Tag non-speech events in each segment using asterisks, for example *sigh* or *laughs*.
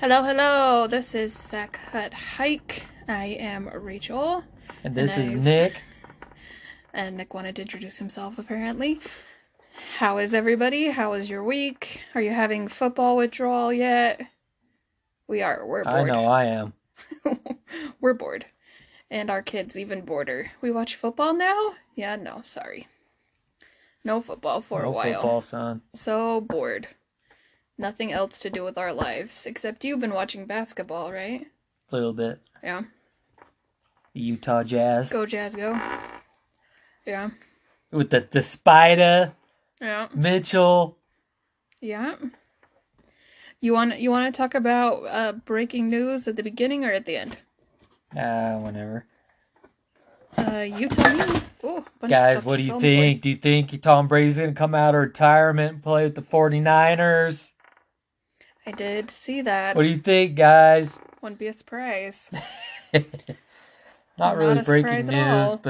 Hello, hello. This is Sack Hut Hike. I am Rachel, And this And is I've- Nick. *laughs* and Nick wanted to introduce himself apparently. How is everybody? How was your week? Are you having football withdrawal yet? We are. We're bored. I know I am. *laughs* We're bored. And our kids even border. We watch football now? Yeah, no, sorry. No football for no a while. football, son. So bored. Nothing else to do with our lives. Except you've been watching basketball, right? A little bit. Yeah. Utah Jazz Go Jazz, go. Yeah. with the Despida, Yeah. Mitchell. Yeah. You want you want to talk about uh, breaking news at the beginning or at the end? Ah, whenever. Uh, you tell me. Ooh, bunch Guys, what do you think? Do you think Tom Brady's going to come out of retirement and play with the 49ers? I did see that. What do you think, guys? Wouldn't be a surprise. *laughs* Not Not really a breaking surprise at all. news,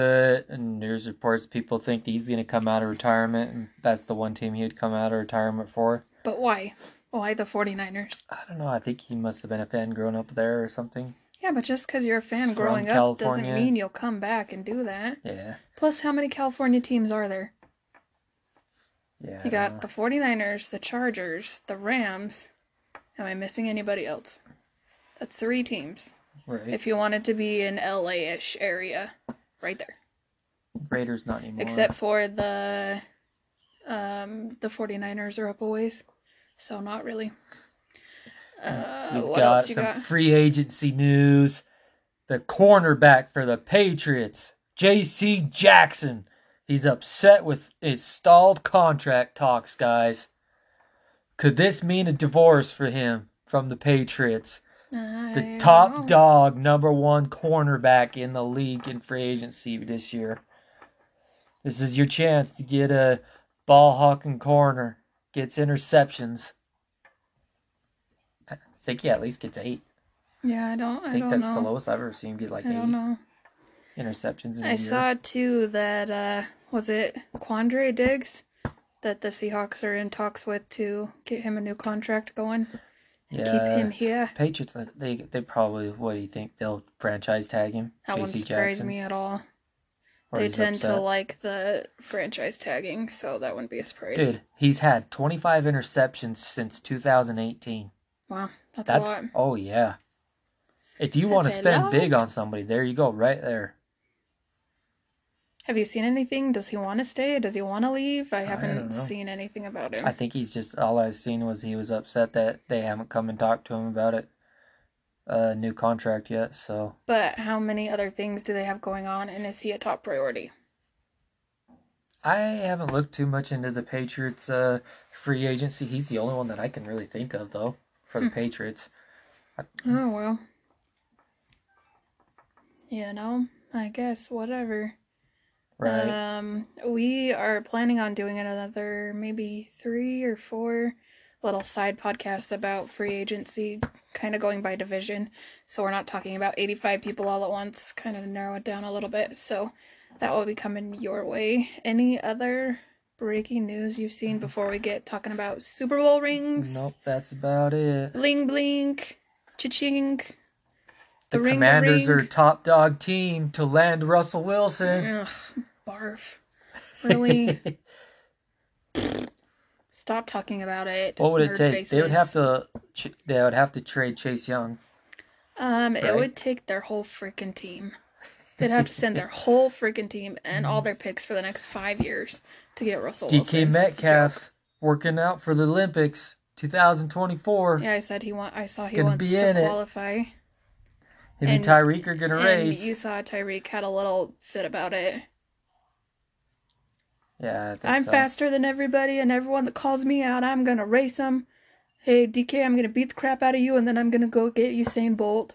but news reports, people think he's going to come out of retirement, and that's the one team he would come out of retirement for. But why? Why the 49ers? I don't know. I think he must have been a fan growing up there or something. Yeah, but just because you're a fan From growing up doesn't mean you'll come back and do that. Yeah. Plus, how many California teams are there? Yeah. You got the 49ers, the Chargers, the Rams. Am I missing anybody else? That's three teams. Right. If you wanted to be in LA ish area, right there. Raiders not anymore. Except for the um the 49ers are up a ways. So not really. Uh, We've what got else you some got? free agency news. The cornerback for the Patriots, J.C. Jackson. He's upset with his stalled contract talks, guys. Could this mean a divorce for him from the Patriots? The I don't top dog, number one cornerback in the league in free agency this year. This is your chance to get a ball hawking corner. Gets interceptions. I think he at least gets eight. Yeah, I don't I I, think don't that's know. the lowest I've ever seen him get like I eight don't know. interceptions in a I year. I saw too that uh was it Quandre Diggs that the Seahawks are in talks with to get him a new contract going. yeah, Keep him here. Patriots. uh, They they probably. What do you think? They'll franchise tag him. That wouldn't surprise me at all. or they tend to like the franchise tagging, so that wouldn't be a surprise. Dude, he's had 25 interceptions since 2018. Wow, that's, That's a lot. oh yeah. If you want to spend big on somebody, there you go, right there. Have you seen anything? Does he want to stay? Does he want to leave? I haven't know. seen anything about him. I think he's just all I've seen was he was upset that they haven't come and talked to him about it, uh, new contract yet. So But how many other things do they have going on, and is he a top priority? I haven't looked too much into the Patriots uh, free agency. He's the only one that I can really think of though for Hmm. the Patriots. Oh well. You know, I guess whatever. Right. Um, we are planning on doing another maybe three or four little side podcasts about free agency, kind of going by division. So we're not talking about 85 people all at once, kind of narrow it down a little bit. So that will be coming your way. Any other breaking news you've seen before we get talking about Super Bowl rings? nope, that's about it. Bling blink, cha-ching. The, ring, Commanders are top dog team to land Russell Wilson. Ugh, barf. Really? *laughs* Stop talking about it. What would it take? They would have to. They would have to trade Chase Young. Um, it would take their whole freaking team. They'd have to send their *laughs* whole freaking team and all their picks for the next five years to get Russell Wilson. DK joke. Metcalf's working out for the Olympics 2024. Yeah, I said he want. I saw he wants be to in it. qualify. Him and- and Tyreek are gonna And race. you saw Tyreek had a little fit about it. Yeah, I think I'm so. faster than everybody, and everyone that calls me out, I'm gonna race them. Hey, DK, I'm gonna beat the crap out of you, and then I'm gonna go get Usain Bolt.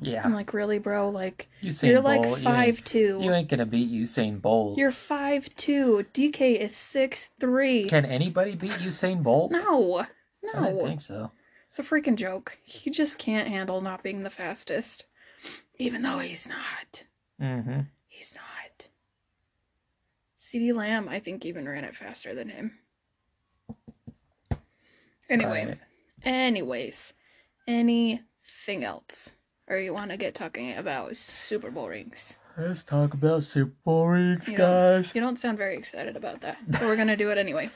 Yeah, I'm like, really, bro? Like, Usain you're like Bolt, you five ain't- two. You ain't gonna beat Usain Bolt. You're five two. DK is six three. Can anybody beat Usain Bolt? No, no. I didn't think so. It's a freaking joke. He just can't handle not being the fastest, even though he's not. Mm-hmm. He's not. CeeDee Lamb, I think, even ran it faster than him. Anyway, Right. anyways, anything else? Or you want to get talking about Super Bowl rings? Let's talk about Super Bowl rings, You don't- guys. You don't sound very excited about that. but we're going to do it anyway.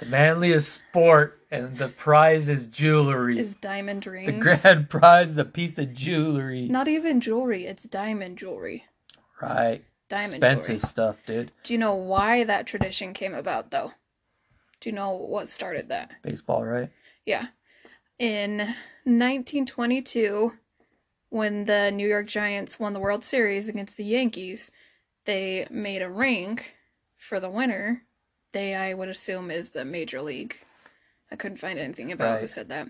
The manliest sport, and the prize is jewelry. Is diamond rings. the grand *laughs* prize is a piece of jewelry. Not even jewelry, it's diamond jewelry. Right. Diamond Expensive jewelry. stuff, dude. Do you know why that tradition came about, though? Do you know what started that? Baseball, right? Yeah. In 1922, when the New York Giants won the World Series against the Yankees, they made a ring for the winner. They, I would assume, is the Major League. I couldn't find anything about who said that.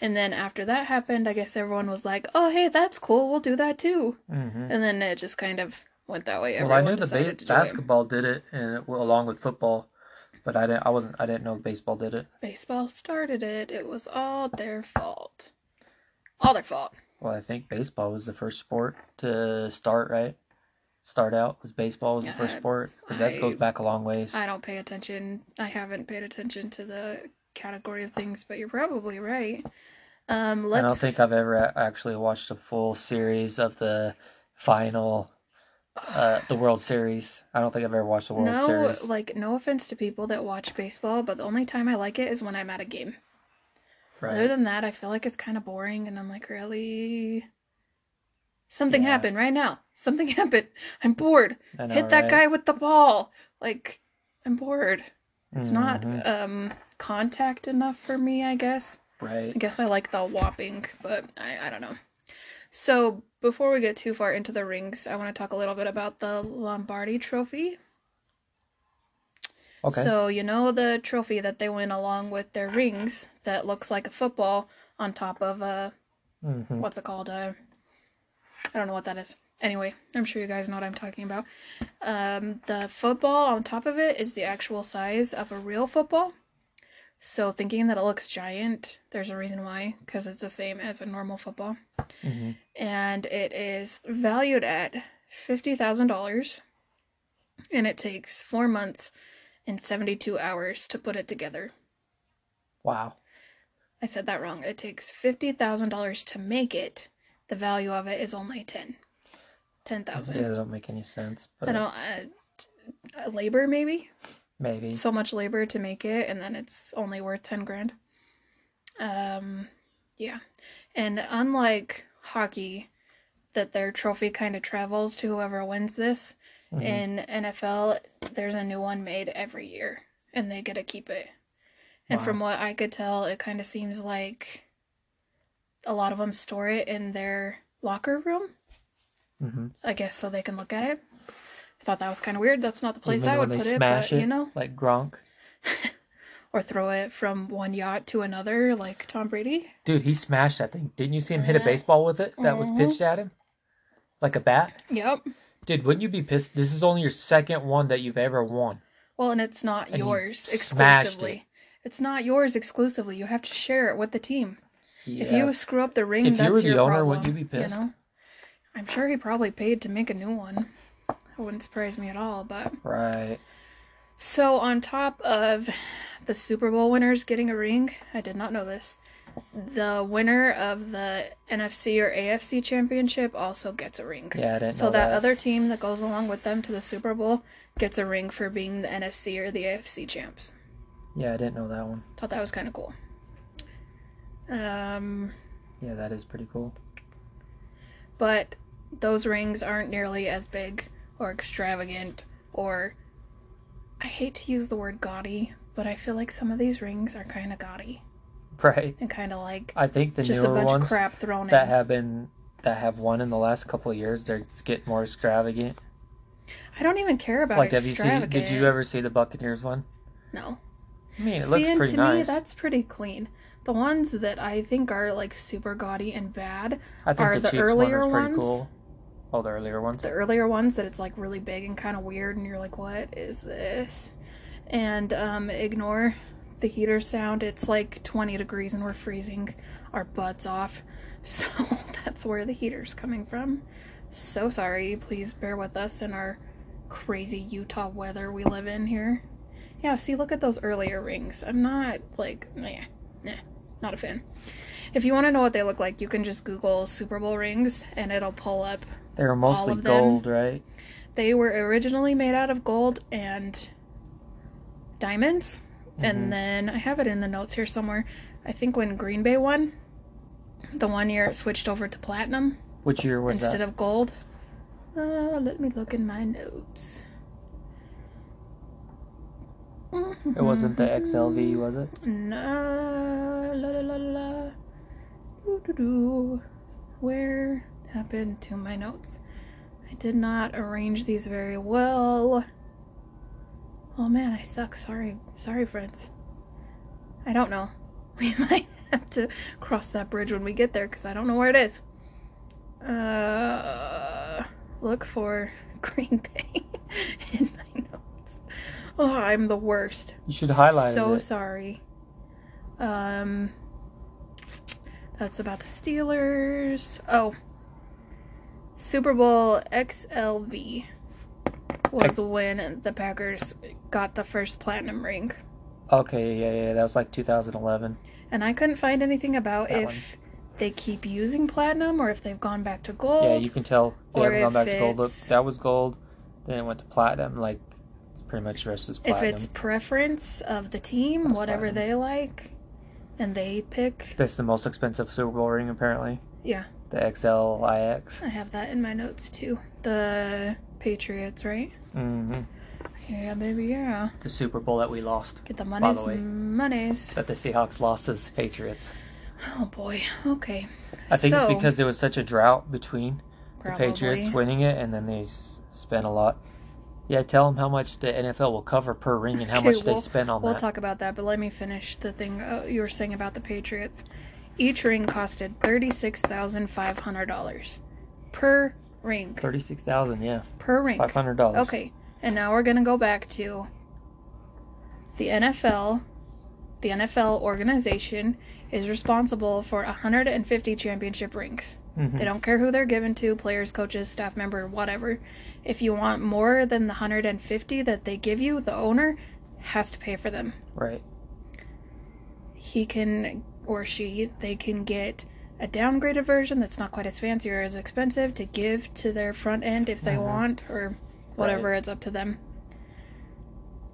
And then after that happened, I guess everyone was like, "Oh, hey, that's cool. We'll do that too." Mm-hmm. And then it just kind of went that way. Well, I knew the ba- do it. basketball did it, and it, along with football, but I didn't. I wasn't. I didn't know baseball did it. Baseball started it. It was all their fault. All their fault. Well, I think baseball was the first sport to start. Right, start out was baseball was the first Yeah, sport because that goes back a long ways. I don't pay attention. I haven't paid attention to the category of things, but you're probably right. Um, let's. I don't think I've ever actually watched a full series of the final, uh, the World Series. I don't think I've ever watched the World no, Series. like no offense to people that watch baseball, but the only time I like it is when I'm at a game. Other than that, I feel like it's kind of boring, and I'm like, really. Something Yeah. happened right now. Something *laughs* happened. I'm bored. Know, Hit that right? guy with the ball. Like, I'm bored. It's not Mhm. um contact enough for me, I guess. Right. I guess I like the whopping, but I, I don't know. So before we get too far into the rings, I want to talk a little bit about the Lombardi Trophy. Okay. So you know the trophy that they win along with their rings that looks like a football on top of a hmm what's it called? Uh, I don't know what that is. Anyway, I'm sure you guys know what I'm talking about. Um, the football on top of it is the actual size of a real football. So thinking that it looks giant, there's a reason why, because it's the same as a normal football. hmm And it is valued at $50,000. And it takes four months and 72 hours to put it together. Wow. I said that wrong. It takes $50,000 to make it. The value of it is only 10. 10,000. Yeah, that don't make any sense, but I don't uh, labor maybe. maybe. So much labor to make it and then it's only worth 10 grand. Um yeah. And unlike hockey that their trophy kind of travels to whoever wins this, Mhm. in NFL there's a new one made every year and they get to keep it. And Wow. from what I could tell, it kind of seems like a lot of them store it in their locker room. hmm I guess so they can look at it. I thought that was kind of weird. That's not the place Even I would put it, but it, you know, like Gronk. *laughs* or throw it from one yacht to another, like Tom Brady. Dude, he smashed that thing. Didn't you see him hit a baseball with it that was Mhm. pitched at him? Like a bat? Yep. Dude, wouldn't you be pissed? This is only your second one that you've ever won. Well, and it's not And yours exclusively. It's not yours exclusively. You have to share it with the team. If you screw up the ring, If you that's were the your owner, problem. wouldn't you be pissed? know, I'm sure he probably paid to make a new one. It wouldn't surprise me at all. But Right. so on top of the Super Bowl winners getting a ring, I did not know this. The winner of the NFC or AFC championship also gets a ring. Yeah, I didn't So know that, that. other team that goes along with them to the Super Bowl gets a ring for being the NFC or the AFC champs. Yeah, I didn't know that one. Thought that was kind of cool. Um, Yeah, that is pretty cool. but those rings aren't nearly as big or extravagant or I hate to use the word gaudy, but I feel like some of these rings are kind of gaudy Right. and kind of like I think the just a newer bunch ones of crap thrown that in. have been that have won in the last couple of years, they're getting more extravagant. I don't even care about like, have you seen? extravagant. Did you ever see the Buccaneers one? No. I mean, it See, looks pretty to nice. me, that's pretty clean. The ones that I think are like super gaudy and bad I think are the, the earlier one ones. cool. Oh, the earlier ones. the earlier ones that it's like really big and kind of weird and you're like what is this? And um ignore the heater sound. It's like 20 degrees and we're freezing our butts off. *laughs* So that's where the heater's coming from. So sorry. Please bear with us in our crazy utah weather we live in here. Yeah see look at those earlier rings. I'm not like nah, nah not a fan If you want to know what they look like, you can just Google Super Bowl rings and it'll pull up. They were mostly gold, right? They were originally made out of gold and diamonds. Mhm. And then I have it in the notes here somewhere. I think when Green Bay won, the one year it switched over to platinum Which year was instead that? Instead of gold. Uh, let me look in my notes. It wasn't the XLV, was it? No, la la la la. Where happened to my notes? I did not arrange these very well. Oh man, I suck. Sorry, sorry, friends. I don't know. *laughs* We might have to cross that bridge when we get there because I don't know where it is. Uh, look for *laughs* Green Bay *laughs* in my. Oh, I'm the worst You should highlight so it. sorry. Um, that's about the Steelers. Oh, Super Bowl XLV was when the Packers got the first platinum ring, Okay, yeah, yeah, that was like 2011. and I couldn't find anything about That if they keep using platinum or if they've gone back to gold. Yeah, you can tell they haven't gone back to gold. Look, that was gold. Then it went to platinum. Like, it's pretty much the rest is if it's preference of the team, That's whatever platinum. they like, and they pick. That's the most expensive Super Bowl ring, apparently. Yeah. The XLIX. I have that in my notes too. The Patriots, right? Mm-hmm. Yeah, baby, yeah. The Super Bowl that we lost. Get the By monies, the monies. That the Seahawks lost the Patriots. Oh boy. Okay. I think So, it's because there was such a drought between probably. the Patriots winning it, and then they s- spent a lot. Yeah, tell them how much the NFL will cover per ring and how Okay, much they we'll- spend on that. We'll talk about that, but let me finish the thing uh, you were saying about the Patriots. Each ring costed thirty-six thousand five hundred dollars per ring. Thirty-six thousand, yeah, Per ring. five hundred dollars. Okay, and now we're gonna go back to the NFL. The NFL organization is responsible for 150 championship rings. hmm They don't care who they're given to players, coaches, staff member, whatever. If you want more than the 150 that they give you, the owner has to pay for them. Right. He can, or she, they can get a downgraded version that's not quite as fancy or as expensive to give to their front end if they Mhm. want, or whatever, it's up to them.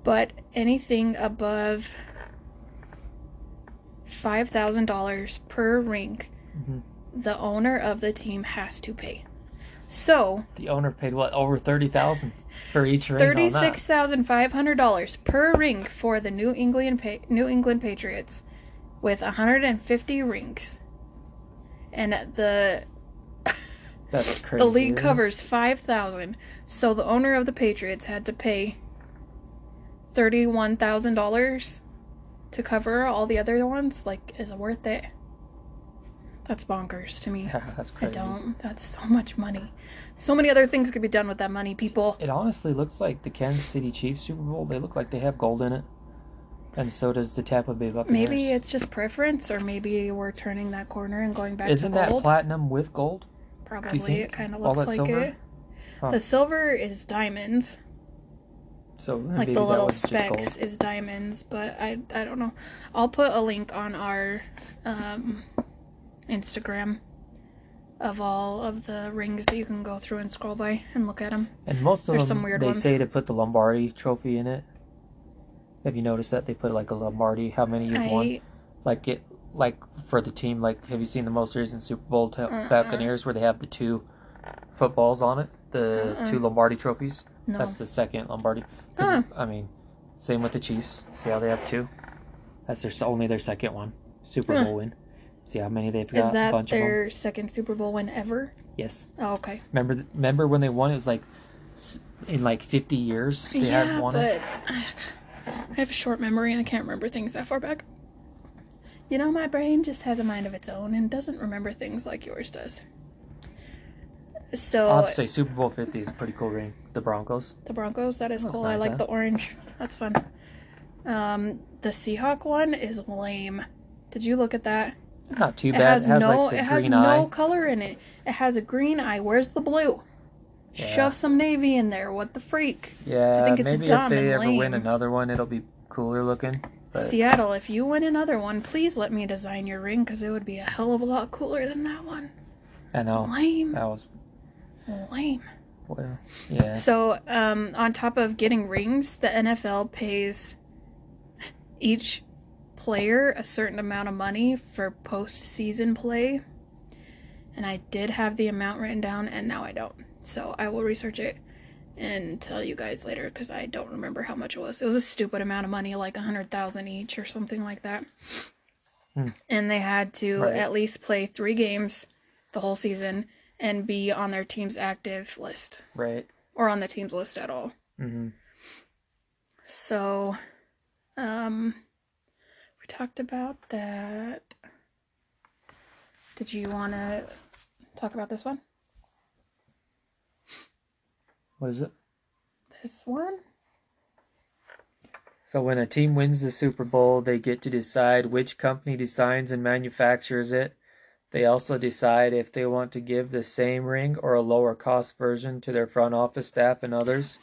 But anything above $5,000 per ring, hmm the owner of the team has to pay. So, The owner paid what over thirty thousand for each ring. on that. thirty-six thousand five hundred dollars per ring for the New England pa- New England Patriots, with hundred and fifty rings, and the *laughs* That's *laughs* crazy. the league covers five thousand. So the owner of the Patriots had to pay thirty-one thousand dollars to cover all the other ones. Like, is it worth it? That's bonkers to me. Yeah, *laughs* that's crazy. I don't. That's so much money. So many other things could be done with that money, people. It honestly looks like the Kansas City Chiefs Super Bowl. They look like they have gold in it, and so does the Tampa Bay Buccaneers. Maybe it's just preference, or maybe we're turning that corner and going back isn't to that gold. platinum with gold? Probably it kind of looks that like silver? it. Huh. The silver is diamonds, So like the little specks is diamonds, but I I don't know. I'll put a link on our um, Instagram of all of the rings that you can go through and scroll by and look at them. And most of There's them, some weird they ones. say to put the Lombardi Trophy in it. Have you noticed that they put like a Lombardi? How many you've won? Like it, like for the team. Like, have you seen the most recent Super Bowl t- Uh-uh. Buccaneers where they have the two footballs on it, the Uh-uh. two Lombardi trophies? no. That's the second Lombardi. Huh. I mean, same with the Chiefs. See how they have two? That's their only their second one, Super Huh. Bowl win. See how many they've Is got? a that bunch of them. their second Super Bowl win ever? Yes. Oh, okay. Remember? Remember when they won? It was like in like 50 years they yeah, hadn't won it. but I have a short memory and I can't remember things that far back. You know, my brain just has a mind of its own and doesn't remember things like yours does. So I'll have to say Super Bowl 50 is a pretty cool ring. The Broncos. the Broncos, that is cool. I like huh? the orange. That's fun. Um, the Seahawk one is lame. Did you look at that? Not too It bad. has, It has, no like the it has no eye. color in it. It has a green eye. Where's the blue? Yeah. Shove some navy in there. What the freak? Yeah, I think it's maybe dumb if they and ever win another one, it'll be cooler looking. But Seattle, if you win another one, please let me design your ring because it would be a hell of a lot cooler than that one. I know Lame. that was Lame. Well, yeah. So, um, on top of getting rings, the NFL pays each player a certain amount of money for postseason play. And I did have the amount written down, and now I don't. So I will research it and tell you guys later because I don't remember how much it was. It was a stupid amount of money, like a hundred thousand each or something like that. Hmm. And they had to Right. at least play three games the whole season and be on their team's active list Right. or on the team's list at all. hmm So, um, we talked about that. Did you want to talk about this one? What is it? This one? So when a team wins the Super Bowl, they get to decide which company designs and manufactures it. They also decide if they want to give the same ring or a lower cost version to their front office staff and others.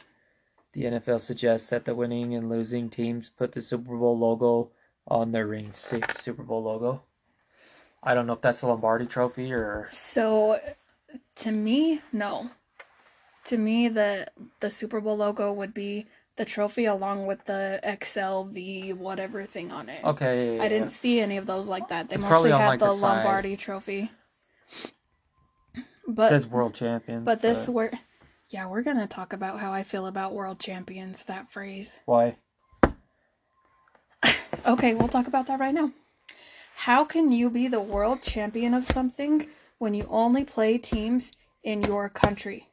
The NFL suggests that the winning and losing teams put the Super Bowl logo on their rings. See Super Bowl logo. I don't know if that's the Lombardi trophy or So, to me, no. To me, the the Super Bowl logo would be the trophy along with the XLV whatever thing on it. okay. I didn't see any of those like that. They It's mostly had like, the. Lombardi trophy. It But says world champions. But this where yeah, we're gonna talk about how I feel about world champions, that phrase. why? *laughs* Okay, we'll talk about that right now. How can you be the world champion of something when you only play teams in your country?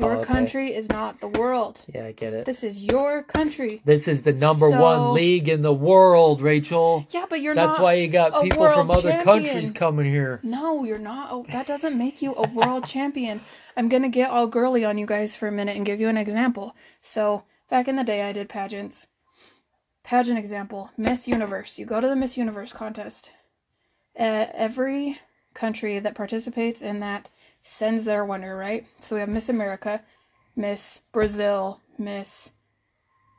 Your Oh, okay. country is not the world. Yeah, I get it. This is your country. This is the number So- one league in the world, Rachel. Yeah, but you're not. That's why you got people from other champion. countries coming here. No, you're not. Oh, that doesn't make you a world champion. I'm going to get all girly on you guys for a minute and give you an example. So, back in the day, I did pageants. Pageant example Miss Universe. You go to the Miss Universe contest. Uh, every country that participates in that sends their winner, right? So, we have Miss America, Miss Brazil, Miss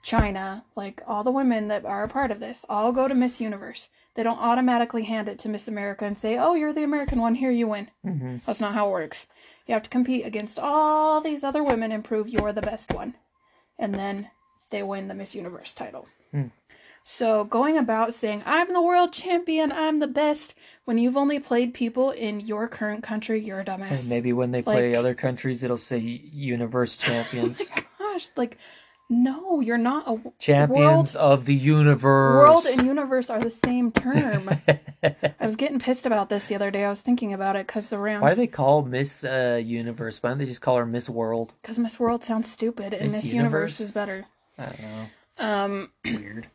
China, like all the women that are a part of this, all go to Miss Universe. They don't automatically hand it to Miss America and say, "Oh, you're the American one. Here, you win." hmm That's not how it works. You have to compete against all these other women and prove you're the best one, and then they win the Miss Universe title. Hmm. So going about saying I'm the world champion, I'm the best, when you've only played people in your current country, you're a dumbass. And maybe when they play other countries, it'll say universe *laughs* champions. My Gosh, like, no, you're not a champions of the universe. World and universe are the same term. *laughs* I was getting pissed about this the other day. I was thinking about it because the Rams. Why do they call Miss uh, Universe? Why don't they just call her Miss World? Because Miss World sounds stupid and Miss Miss, Universe? Universe is better. I don't know. Um, Weird.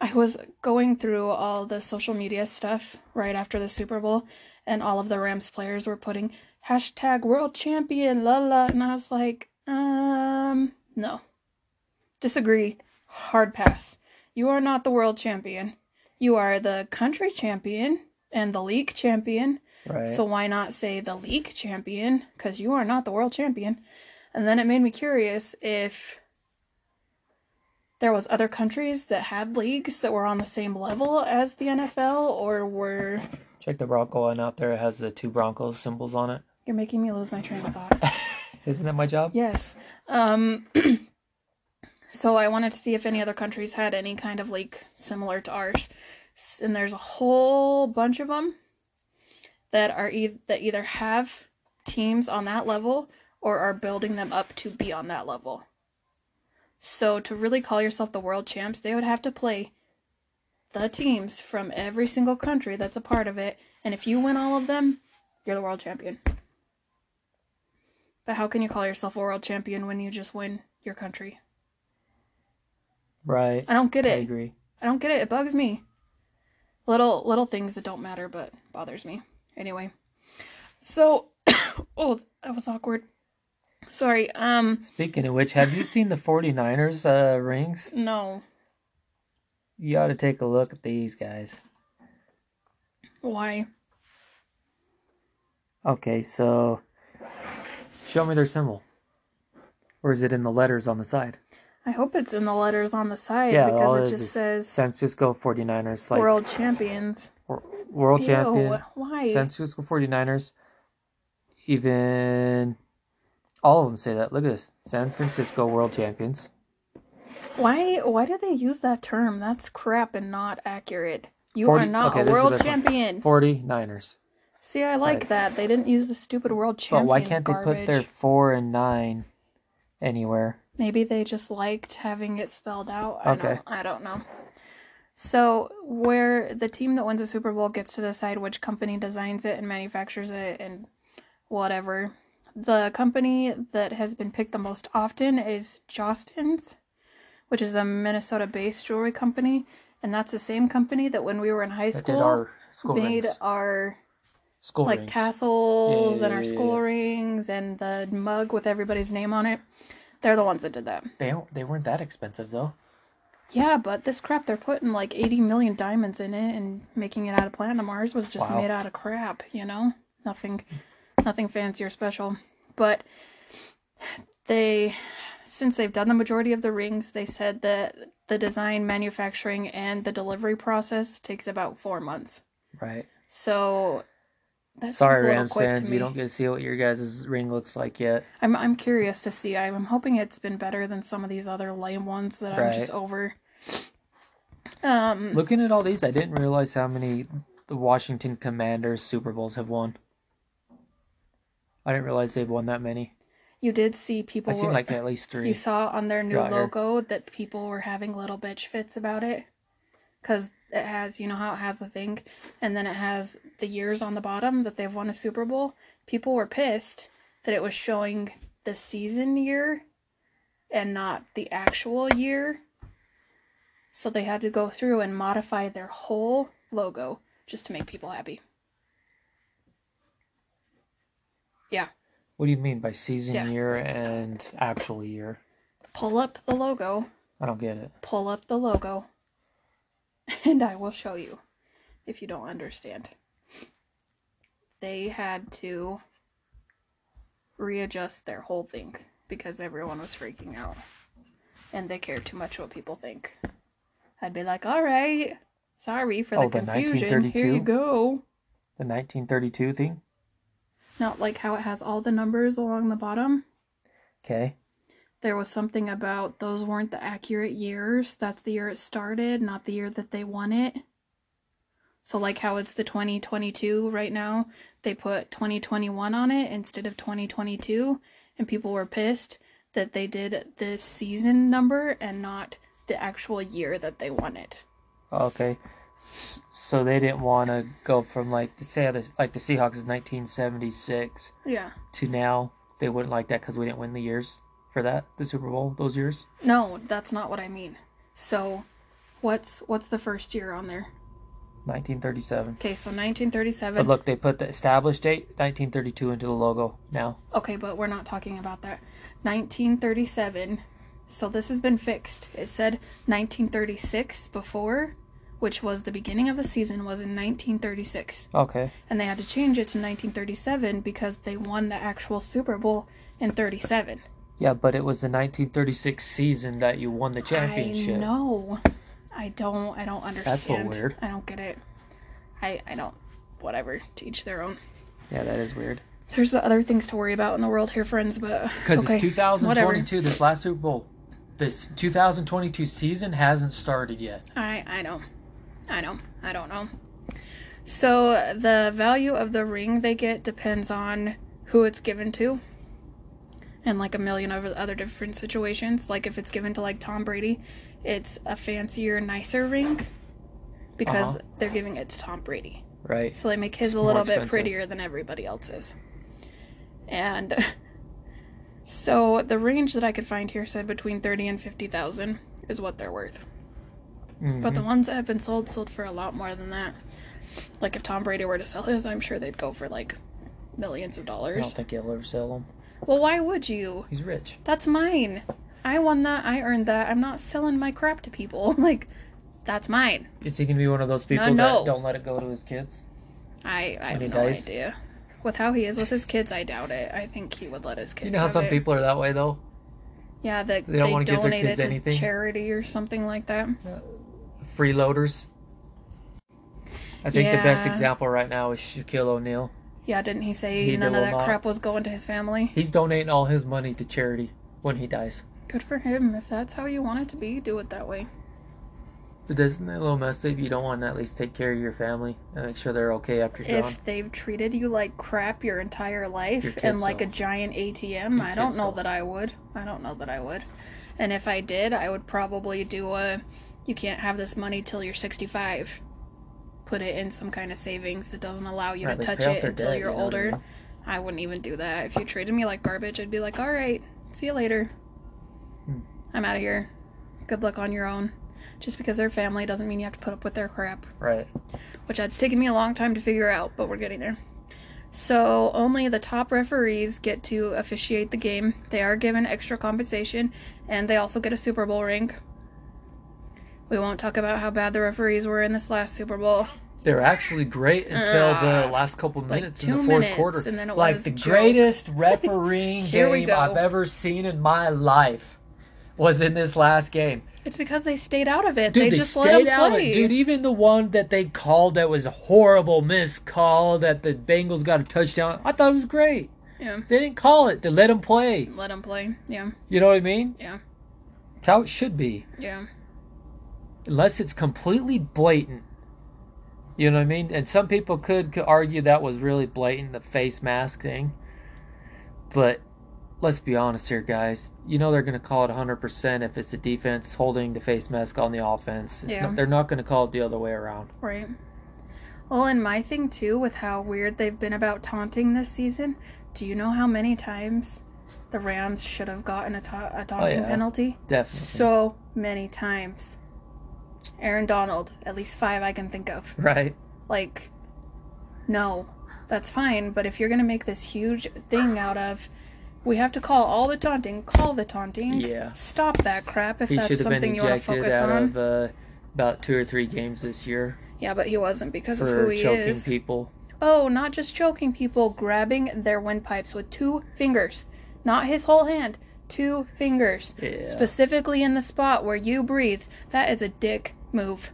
I was going through all the social media stuff right after the Super Bowl, and all of the Rams players were putting hashtag World Champion, la la, and I was like, um, no, disagree, hard pass. You are not the world champion. You are the country champion and the league champion. Right. So why not say the league champion? Because you are not the world champion. And then it made me curious if there was other countries that had leagues that were on the same level as the NFL, or were Check the Bronco one out there. It has the two Broncos symbols on it. you're making me lose my train of thought. *laughs* Isn't that my job? yes. Um. *clears throat* so I wanted to see if any other countries had any kind of league similar to ours, and there's a whole bunch of them that are e- that either have teams on that level or are building them up to be on that level. So to really call yourself the world champs, they would have to play the teams from every single country that's a part of it, and if you win all of them, you're the world champion. But how can you call yourself a world champion when you just win your country? Right. I don't get it. I agree. I don't get it. It bugs me. Little little things that don't matter but bothers me. Anyway. So *coughs* oh, that was awkward. Sorry. Um Speaking of which, have you seen the 49ers uh, rings? no. You ought to take a look at these guys. Why? Okay, so show me their symbol. Or is it in the letters on the side? I hope it's in the letters on the side Yeah, all it just says San Francisco 49ers, like world champions. wor- world Ew, champion. Why? San Francisco 49ers. Even all of them say that. Look at this. San Francisco world champions. Why? Why do they use that term? That's crap and not accurate. You 40 are not okay, a this is the world champion. 49ers. See, I like that. They didn't use the stupid world champion. But why can't they put their 4 and 9 anywhere? Maybe they just liked having it spelled out. I Okay. Don't, I don't know. So, where the team that wins a Super Bowl gets to decide which company designs it and manufactures it and whatever. The company that has been picked the most often is Jostens, which is a Minnesota based jewelry company. And that's the same company that when we were in high That school our school made rings. our School like rings. tassels Yeah, and our yeah, school yeah. rings and the mug with everybody's name on it. They're the ones that did that. They they weren't that expensive though. Yeah, but this crap they're putting like 80 million diamonds in it and making it out of platinum. Ours was just Wow. made out of crap, you know? Nothing nothing fancy or special. But they since they've done the majority of the rings, they said that the design, manufacturing and the delivery process takes about 4 months. Right. So that Sorry, Rams fans, you don't get to see what your guys' ring looks like yet. I'm I'm curious to see. I'm hoping it's been better than some of these other lame ones that I'm just over. Um, Looking at all these, I didn't realize how many the Washington Commanders Super Bowls have won. I didn't realize they've won that many. you did see people. I seen were- like at least three. you saw on their new throughout here. logo that people were having little bitch fits about it, because it has you know how it has the thing, and then it has the years on the bottom that they've won a Super Bowl. People were pissed that it was showing the season year, and not the actual year. So they had to go through and modify their whole logo just to make people happy. Yeah. What do you mean by season Yeah. year and actual year? Pull up the logo, I don't get it. pull up the logo, *laughs* and I will show you if you don't understand. They had to readjust their whole thing because everyone was freaking out and they care too much what people think. I'd be like, all right, sorry for the Oh, the confusion. Here 1932? you go. The 1932 thing? Not like how it has all the numbers along the bottom. Okay. There was something about those weren't the accurate years. That's the year it started, not the year that they won it. So, like how it's the 2022 right now, they put 2021 on it instead of 2022, and people were pissed that they did the season number and not the actual year that they won it. Okay. So they didn't want to go from like say the like the Seahawks is 1976 Yeah. to now. They wouldn't like that because we didn't win the years for that the Super Bowl those years. No, that's not what I mean. So, what's what's the first year on there? 1937. Okay, so 1937. But look, they put the established date 1932 into the logo now. Okay, but we're not talking about that. 1937. So this has been fixed. It said 1936 before, which was the beginning of the season, was in 1936. Okay. And they had to change it to 1937 because they won the actual Super Bowl in 37. Yeah, but it was the 1936 season that you won the championship. I know. I don't. I don't understand. That's a little understand. weird. I don't get it. I. I don't. Whatever. To each their own. Yeah, that is weird. There's other things to worry about in the world here, friends. But Because okay, it's 2022. This last Super Bowl, this 2022 season hasn't started yet. I I know. I know. I don't know. So the value of the ring they get depends on who it's given to. And like a million of other different situations. Like if it's given to like Tom Brady, it's a fancier, nicer ring because Uh-huh. they're giving it to Tom Brady. Right. So they make his It's a little bit prettier than everybody else's. And *laughs* so the range that I could find here said between 30 and 50,000 is what they're worth. But the Mhm. ones that have been sold sold for a lot more than that. Like if Tom Brady were to sell his, I'm sure they'd go for like millions of dollars. I don't think he'll ever sell them. Well, why would you? He's rich. That's mine. I won that. I earned that. I'm not selling my crap to people. *laughs* Like that's mine. Is he gonna be one of those people no. that don't let it go to his kids? I I have no dies? idea. With how he is with his kids, I doubt it. I think he would let his kids. You know how some it. people are that way though. Yeah, that They they, don't wanna give their donate it kids to anything? charity or something like that. Freeloaders. I think the best example right now is Shaquille O'Neal. Yeah, didn't he say He none of that not. crap was going to his family? He's donating all his money to charity when he dies. Good for him. If that's how you want it to be, do it that way. But isn't that a little messed up? You don't want to at least take care of your family and make sure they're okay after you're gone. If they've treated you like crap your entire life Your and like a don't. giant ATM, Your I don't know don't. that I would. I don't know that I would. And if I did, I would probably do a you can't have this money till you're 65. Put it in some kind of savings that doesn't allow you Or to touch it until you're you know older. I wouldn't even do that. If you treated me like garbage, I'd be like, all right, see you later. Hmm. I'm out of here. Good luck on your own. Just because they're family doesn't mean you have to put up with their crap Right. which that's taken me a long time to figure out, but we're getting there. So only the top referees get to officiate the game. They are given extra compensation, and they also get a Super Bowl ring. We won't talk about how bad the referees were in this last Super Bowl. They were actually great until the last couple Like minutes in the fourth minutes, quarter. and then it like was the joke. greatest *laughs* refereeing game. I've ever seen in my life was in this last game. It's because they stayed out of it. Dude, they, they, just stayed let them out. of play. it. Dude, even the one that they called that was a horrible missed call that the Bengals got a touchdown. I thought it was great. yeah, They didn't call it. They let them play. let them play. Yeah, You know what I mean? Yeah. It's how it should be. yeah, unless it's completely blatant. You know what I mean? And some people could, could argue that was really blatant, the face mask thing. But let's be honest here, guys. You know they're going to call it 100% if it's a defense holding the face mask on the offense. It's Yeah. not, they're not going to call it the other way around. right. Well, and my thing too with how weird they've been about taunting this season. Do you know how many times the Rams should have gotten a, ta- a oh, taunting Oh, yeah. penalty? Definitely. So many times. Aaron Donald, at least five I can think of. right? Like, no, that's fine. But if you're gonna make this huge thing out of, we have to call all the taunting, call the taunting. Yeah. Stop that crap if He that's something you want to focus out on. of uh, about two or three games this year Yeah, but he wasn't because of who he choking is. people. Oh, not just choking people, grabbing their windpipes with two fingers. Not his whole hand. Two fingers. Yeah. Specifically in the spot where you breathe. That is a dick move.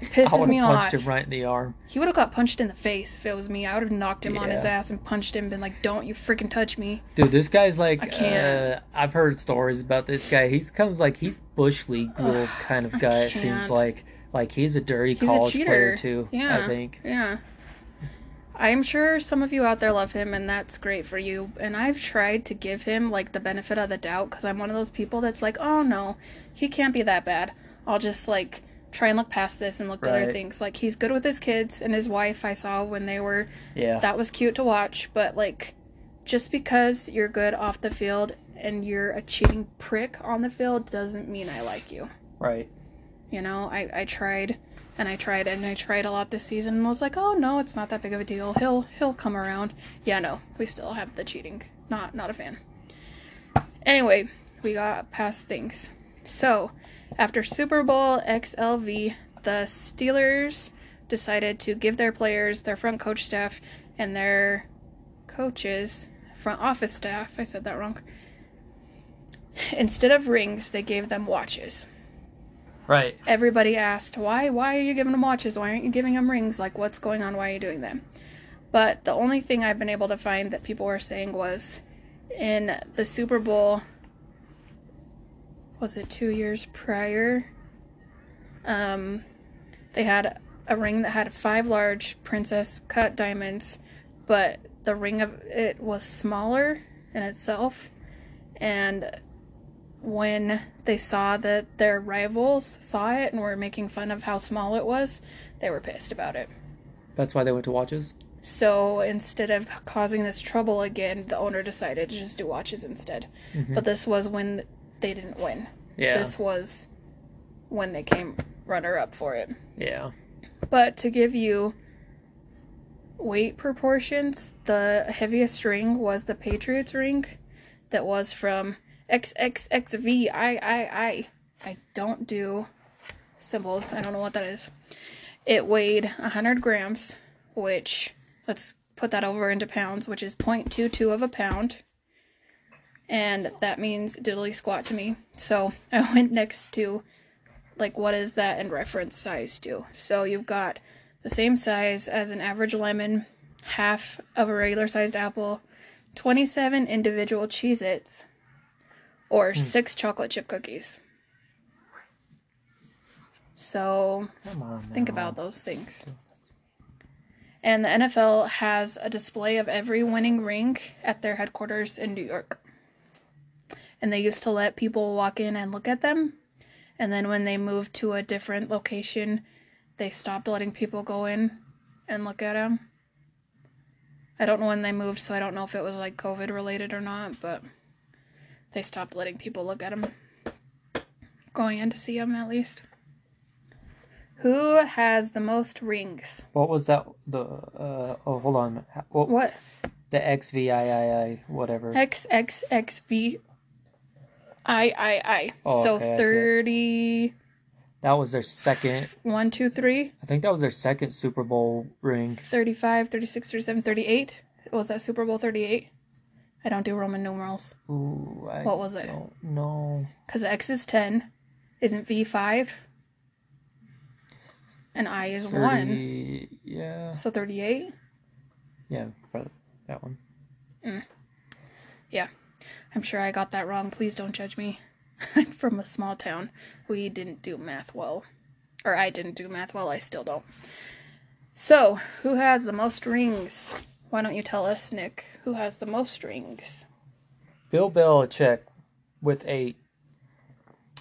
It pisses me off. punched him right in the arm. He would have got punched in the face if it was me. I would have knocked him on his Yeah. ass and punched him, been like, "Don't you freaking touch me!" Dude, this guy's like I can't. Uh, I've heard stories about this guy. He's comes like he's bush league rules kind of guy. It seems can't. like like he's a dirty He's a college cheater. player too. Yeah. I think. Yeah. I'm sure some of you out there love him, and that's great for you. And I've tried to give him like the benefit of the doubt because I'm one of those people that's like, "Oh no, he can't be that bad." I'll just like try and look past this and look to other things. Like he's good with his kids and his wife. I saw when they were Yeah. that was cute to watch, but like just because you're good off the field and you're a cheating prick on the field doesn't mean I like you. right. You know, I, I tried and I tried and I tried a lot this season and was like, oh no, it's not that big of a deal. He'll he'll come around. Yeah, no, we still have the cheating. Not not a fan. Anyway, we got past things. So, after Super Bowl XLV, the Steelers decided to give their players, their front coach staff, and their coaches, front office staff, I said that wrong. *laughs* Instead of rings, they gave them watches Right. everybody asked why why are you giving them watches why aren't you giving them rings like what's going on why are you doing that but the only thing i've been able to find that people were saying was in the super bowl was it two years prior um they had a ring that had five large princess cut diamonds but the ring of it was smaller in itself and when they saw that their rivals saw it and were making fun of how small it was, they were pissed about it. That's why they went to watches. So instead of causing this trouble again, the owner decided to just do watches instead. But this was when they didn't win. Yeah. This was when they came runner up for it. Yeah. But to give you weight proportions, the heaviest ring was the Patriots ring that was from XXXV. I I I I don't do symbols. I don't know what that is. It weighed 100 grams, which let's put that over into pounds, which is 0.22 of a pound. And that means diddly squat to me. So *laughs* I went next to like what is that in reference size to. So you've got the same size as an average lemon, half of a regular sized apple, 27 individual Cheez Its, or six chocolate chip cookies. So think about those things. And the NFL has a display of every winning ring at their headquarters in New York. And they used to let people walk in and look at them. And then when they moved to a different location, they stopped letting people go in and look at them. I don't know when they moved, so I don't know if it was like COVID related or not, but they stopped letting people look at them. Going in to see them at least. Who has the most rings? What was that? The uh oh, hold on. What, What? the XVIII whatever. X X X V I I I. Oh, so okay, 30 That was their second. One, two, three. I think that was their second Super Bowl ring. 35 36 37 38. Was that Super Bowl 38? I don't do Roman numerals Ooh, I What was it? don't know. cuz X is 10. Isn't V 5? And I is 1. 30, Yeah, So 38? yeah, that one. Mm. I'm sure I got that wrong. Please don't judge me. I'm *laughs* from a small town. We didn't do math well. Or I didn't do math well. I still don't. So, who has the most rings? Why don't you tell us, Nick? Who has the most rings? Bill Belichick with eight.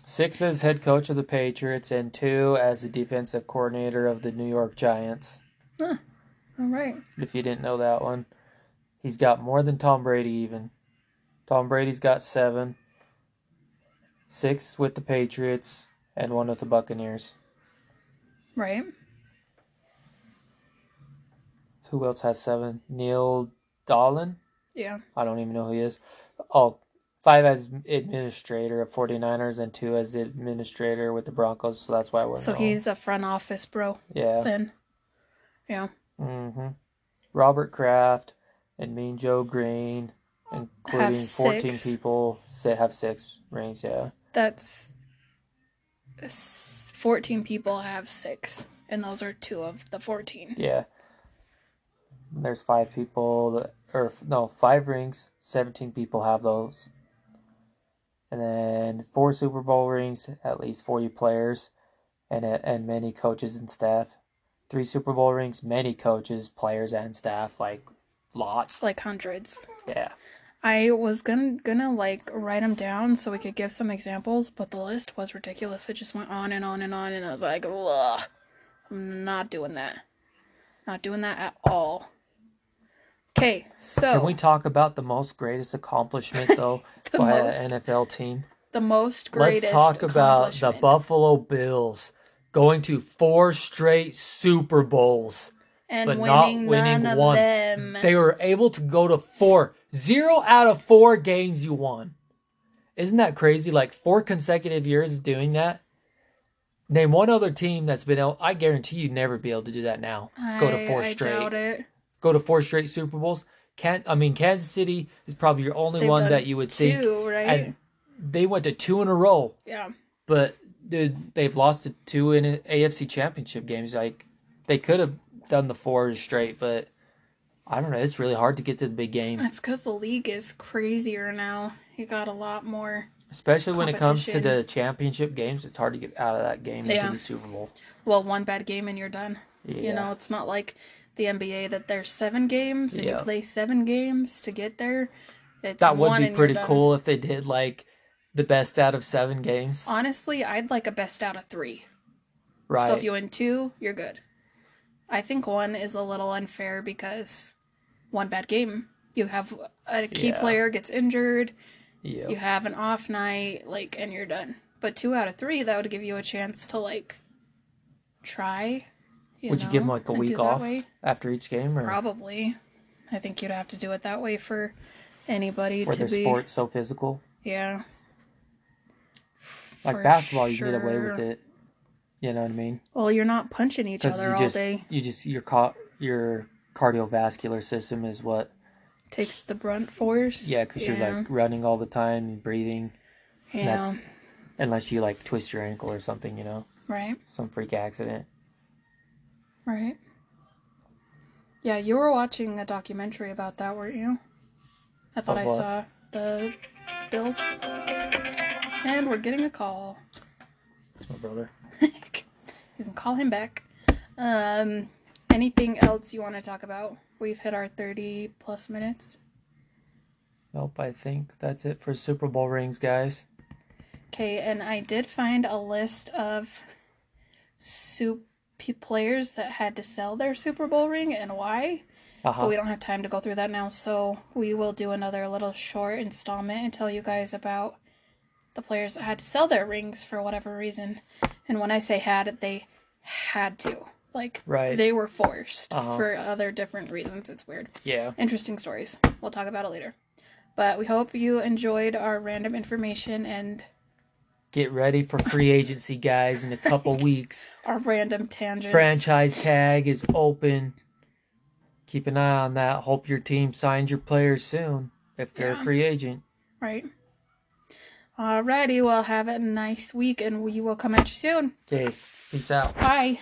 Six as head coach of the Patriots and two as the defensive coordinator of the New York Giants. All right. If you didn't know that one, he's got more than Tom Brady even. Tom Brady's got seven, six with the Patriots, and one with the Buccaneers. Right. Who else has seven? Neal Dahlen? Yeah. I don't even know who he is. Oh, five as administrator of 49ers and two as administrator with the Broncos. So that's why I wouldn't So he's a front office bro yeah. then. Yeah. hmm Robert Kraft and Mean Joe Greene, including Have 14 six. people, say have six rings. Yeah. That's 14 people have 6 and those are two of the 14. Yeah. There's five people that, or no, five rings. 17 people have those. And then four Super Bowl rings, at least 40 players, and and many coaches and staff. Three Super Bowl rings, many coaches, players, and staff, like lots. Like hundreds. Yeah. I was gonna gonna like write them down so we could give some examples, but the list was ridiculous. It just went on and on and on, and I was like, Ugh, I'm not doing that. Not doing that at all. Okay, so Can we talk about the most greatest accomplishment *laughs* though by most an NFL team? the most greatest. Let's talk about the. Buffalo Bills going to four straight Super Bowls. and but not winning, winning none one. of them. They were able to go to four. Zero out of four games you won. Isn't that crazy? Like four consecutive years doing that. Name one other team that's been able. I guarantee you'd never be able to do that now. go to four I straight. Go to four straight Super Bowls. Can't. I mean, Kansas City is probably your only They've one that you would see. two, right? And they went to two in a row. yeah. But dude, they've lost to two in AFC Championship games. Like they could have done the four straight, but I don't know. It's really hard to get to the big game, That's because the league is crazier now. You got a lot more. especially when it comes to the championship games. It's hard to get out of that game Yeah. into the Super Bowl. Well, one bad game and you're done. Yeah, You know, it's not like the NBA that there's seven games and Yeah. you play seven games to get there. It's that would be pretty cool if they did like the best out of seven games. Honestly, I'd like a best out of three. Right? So if you win two, you're good. I think one is a little unfair because one bad game, you have a key Yeah. player gets injured, yeah. you have an off night, like, and you're done. But two out of three, that would give you a chance to like try. Would you give them like a week off after each game, or Probably. I think you'd have to do it that way for anybody were to their be. sports so physical? Yeah. Like For basketball, you can get away with it. You know what I mean? Well, you're not punching each other all just day. you just your ca- your cardiovascular system is what takes the brunt force. Yeah, because you're like running all the time and breathing, yeah, that's- unless you like twist your ankle or something, you know, right, some freak accident. right. Yeah, you were watching a documentary about that, weren't you? I thought I saw the bills. And we're getting a call. It's my brother. *laughs* you can call him back. Um, anything else you want to talk about? We've hit our 30 plus minutes. Nope, I think that's it for Super Bowl rings, guys. Okay, and I did find a list of soup players that had to sell their Super Bowl ring and why. Uh But we don't have time to go through that now, so we will do another little short installment and tell you guys about the players that had to sell their rings for whatever reason. And when I say had, they had to. Like, Right. they were forced Uh-huh. for other different reasons. It's weird. Yeah. Interesting stories. We'll talk about it later. But we hope you enjoyed our random information and Get ready for free agency, guys, in a couple *laughs* weeks. our random tangents. Franchise tag is open. Keep an eye on that. Hope your team signs your players soon if they're Yeah. a free agent. Right. Alrighty, well, have a nice week and we will come at you soon. Okay, peace out. Bye.